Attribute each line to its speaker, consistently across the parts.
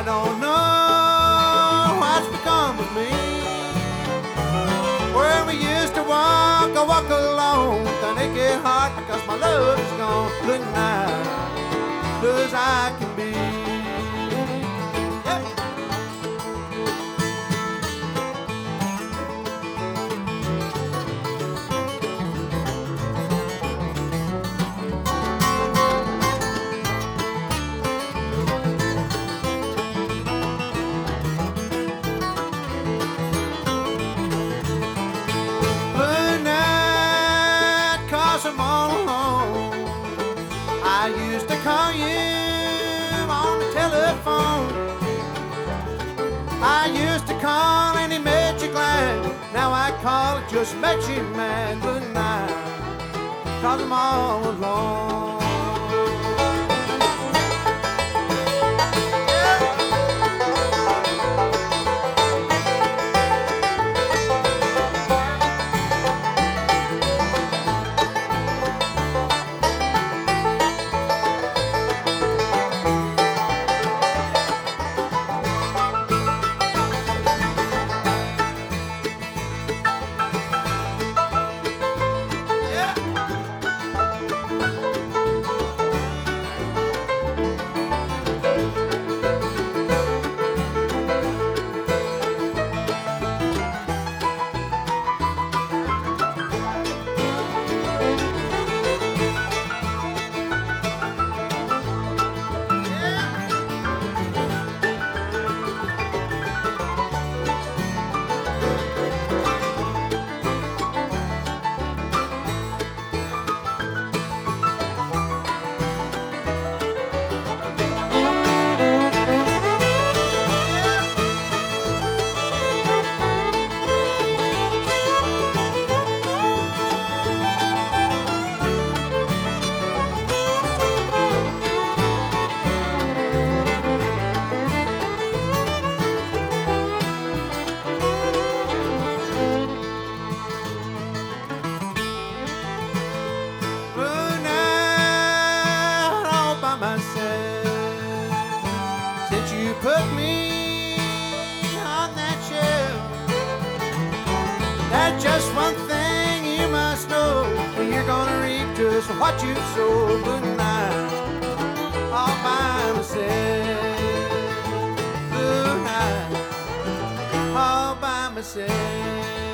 Speaker 1: I don't know what's become of me. Where we used to walk, I walk alone with a naked heart because my love is gone. Blue night, blue as I can be. I used to call and it made you glad. Now I call it just you mad. Blue night, cause I'm all alone. Since you put me on that shelf, that's just one thing you must know. You're gonna reap just what you sow. Blue night all by myself. Night all by myself.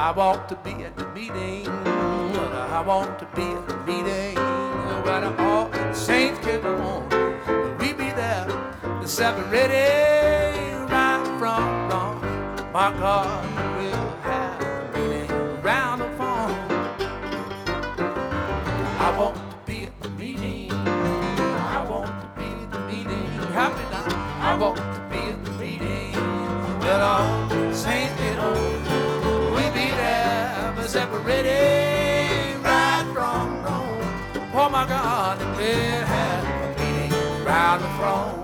Speaker 2: I want to be at the meeting. I want to be at the meeting. Where the all the saints get on. We be there, separated right from wrong. My God will have the meeting around the phone. I want to be at the meeting. I want to be at the meeting. Happy now. I want to be at the meeting. Where all the saints Ready, right from wrong. Oh my God, the dead has a meeting round the throne.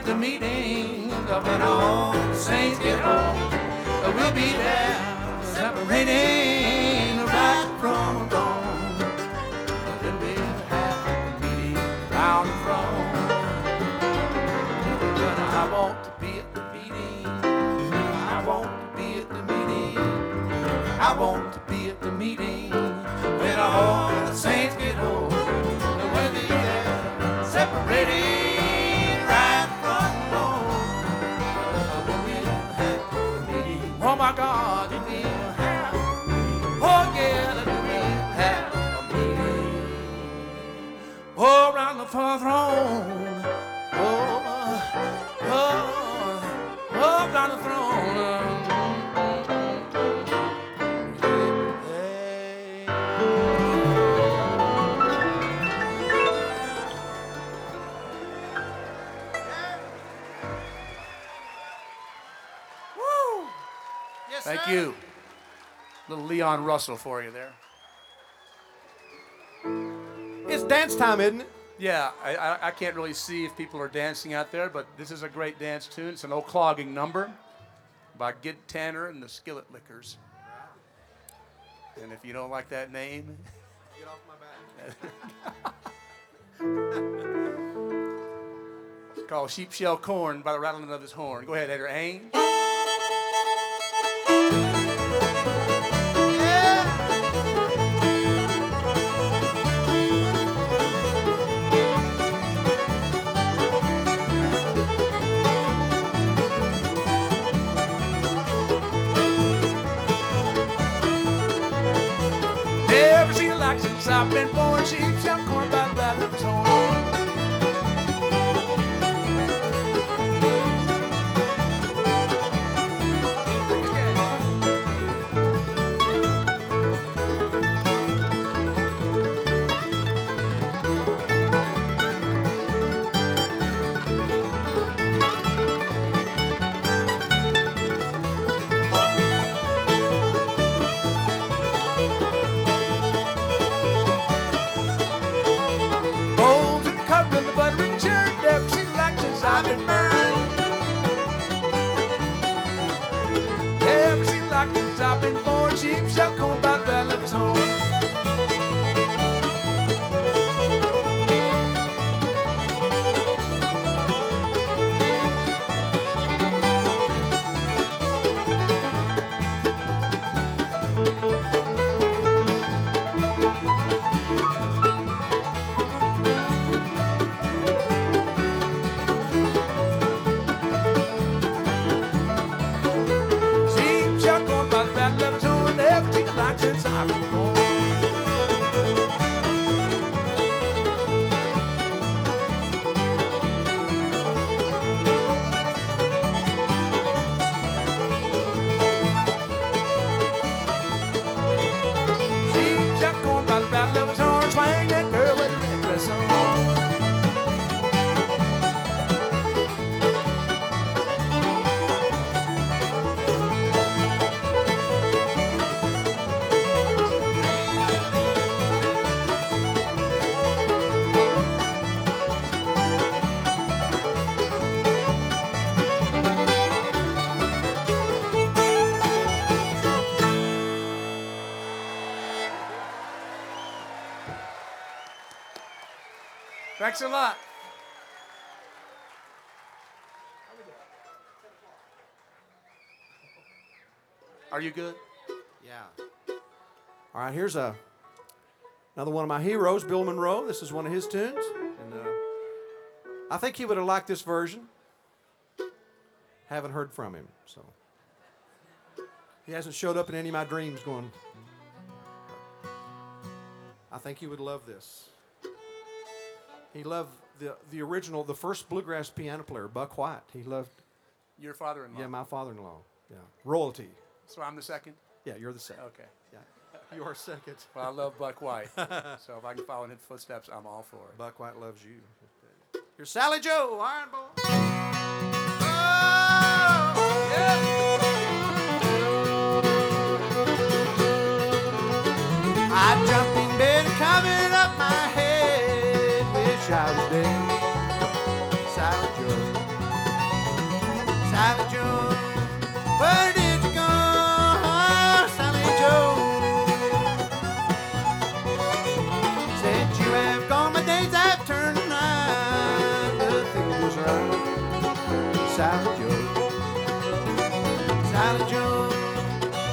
Speaker 2: At the meeting. When all the saints get home, we'll be there separating Around the throne. Oh, oh, oh, throne. Thank you. Little Leon Russell for you there.
Speaker 1: It's dance time, isn't it?
Speaker 2: Yeah, I, I, can't really see if people are dancing out there, but this is a great dance tune. It's an old clogging number by Gid Tanner and the Skillet Lickers. And if you don't like that name,
Speaker 1: Get off my back.
Speaker 2: it's called Sheep Shell Corn by the rattling of his horn. Go ahead, Eder Ain. I've been born. Sheep been born. Sheep shall come about that lives home. Thanks a lot. Are you good?
Speaker 1: Yeah. All right, here's a another one of my heroes, Bill Monroe. This is one of his tunes, and uh, I think he would have liked this version. Haven't heard from him, so he hasn't showed up in any of my dreams. Going, I think he would love this. He loved the the original, the first bluegrass piano player, Buck White. He loved,
Speaker 2: Your father-in-law.
Speaker 1: yeah, my father-in-law. Yeah, royalty.
Speaker 2: So I'm the second.
Speaker 1: Yeah, you're the second.
Speaker 2: Okay.
Speaker 1: Yeah, you're second.
Speaker 2: Well, I love Buck White. so if I can follow in his footsteps, I'm all for it.
Speaker 1: Buck White loves you. You're Sally Jo, Iron Boy. Sally Jo.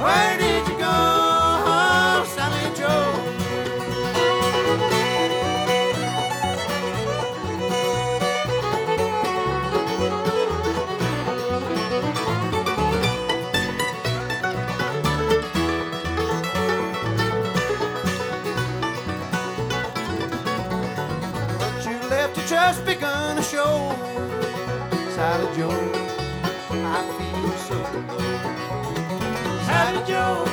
Speaker 1: Where did you go, Sally Jo? But you left, it just begun to show. Sally Jo, so low. Sally
Speaker 2: Jo,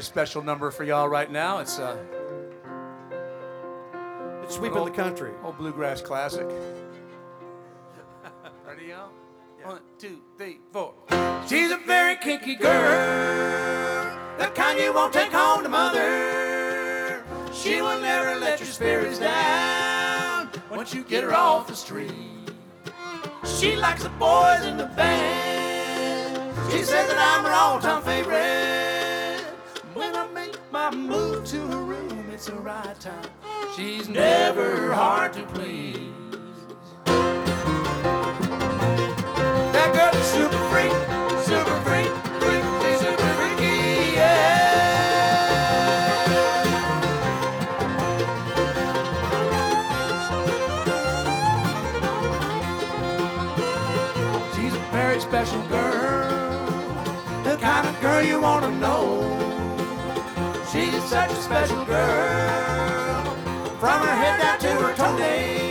Speaker 2: very special number for y'all right now. It's uh,
Speaker 1: It's sweeping the country.
Speaker 2: old bluegrass classic. Ready, y'all? One, two, three, four. She's a very kinky girl, the kind you won't take home to mother. She will never let your spirits down once you get her off the street. She likes the boys in the band. She says that I'm her all-time favorite. I make move to her room, it's the right time. She's never hard to please. That girl is super freak, super freak, freak, she's super freaky, yeah. She's a very special girl, the kind of girl you want to know. Such a special girl, from her head down to her toenails.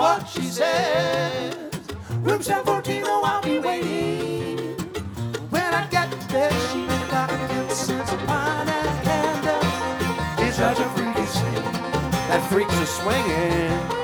Speaker 1: What she says.
Speaker 2: Room 714, oh, I'll be waiting. When I get there, she got good sense of wine and candle. It's such a freaky scene.
Speaker 1: That freak's a swinging.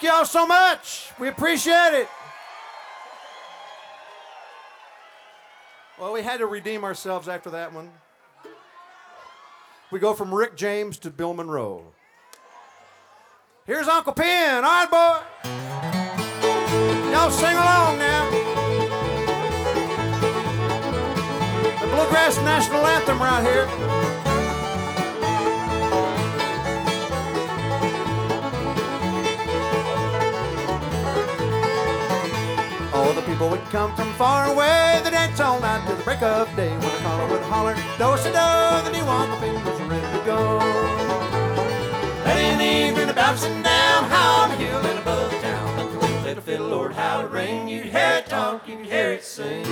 Speaker 1: Thank you all so much. We appreciate it. Well, we had to redeem ourselves after that one. We go from Rick James to Bill Monroe. Here's Uncle Pen. All right, boy. Y'all sing along now. The Bluegrass National Anthem right here. People would come from far away. They dance all night till the break of day. When the caller would holler, do si do, the new on the fingers are ready to go. Late in the evening, the bouncing down high on the hill and above town. Like the fiddle, Lord, how it rang. You'd hear it talk, you'd hear it sing.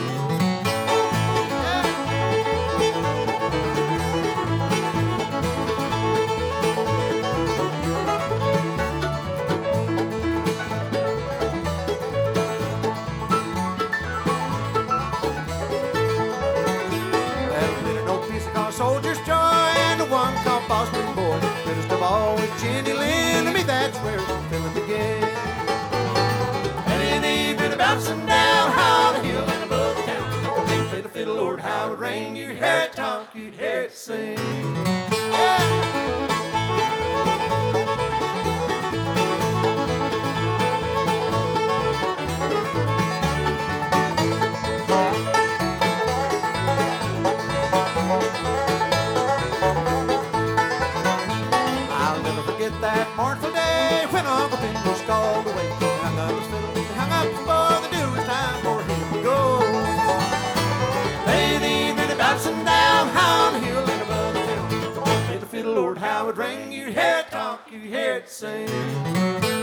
Speaker 1: Lord, how it rang. You hear it talk, you hear it sing.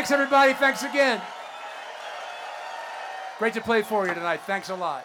Speaker 2: Thanks, everybody. Thanks again. Great to play for you tonight. Thanks a lot.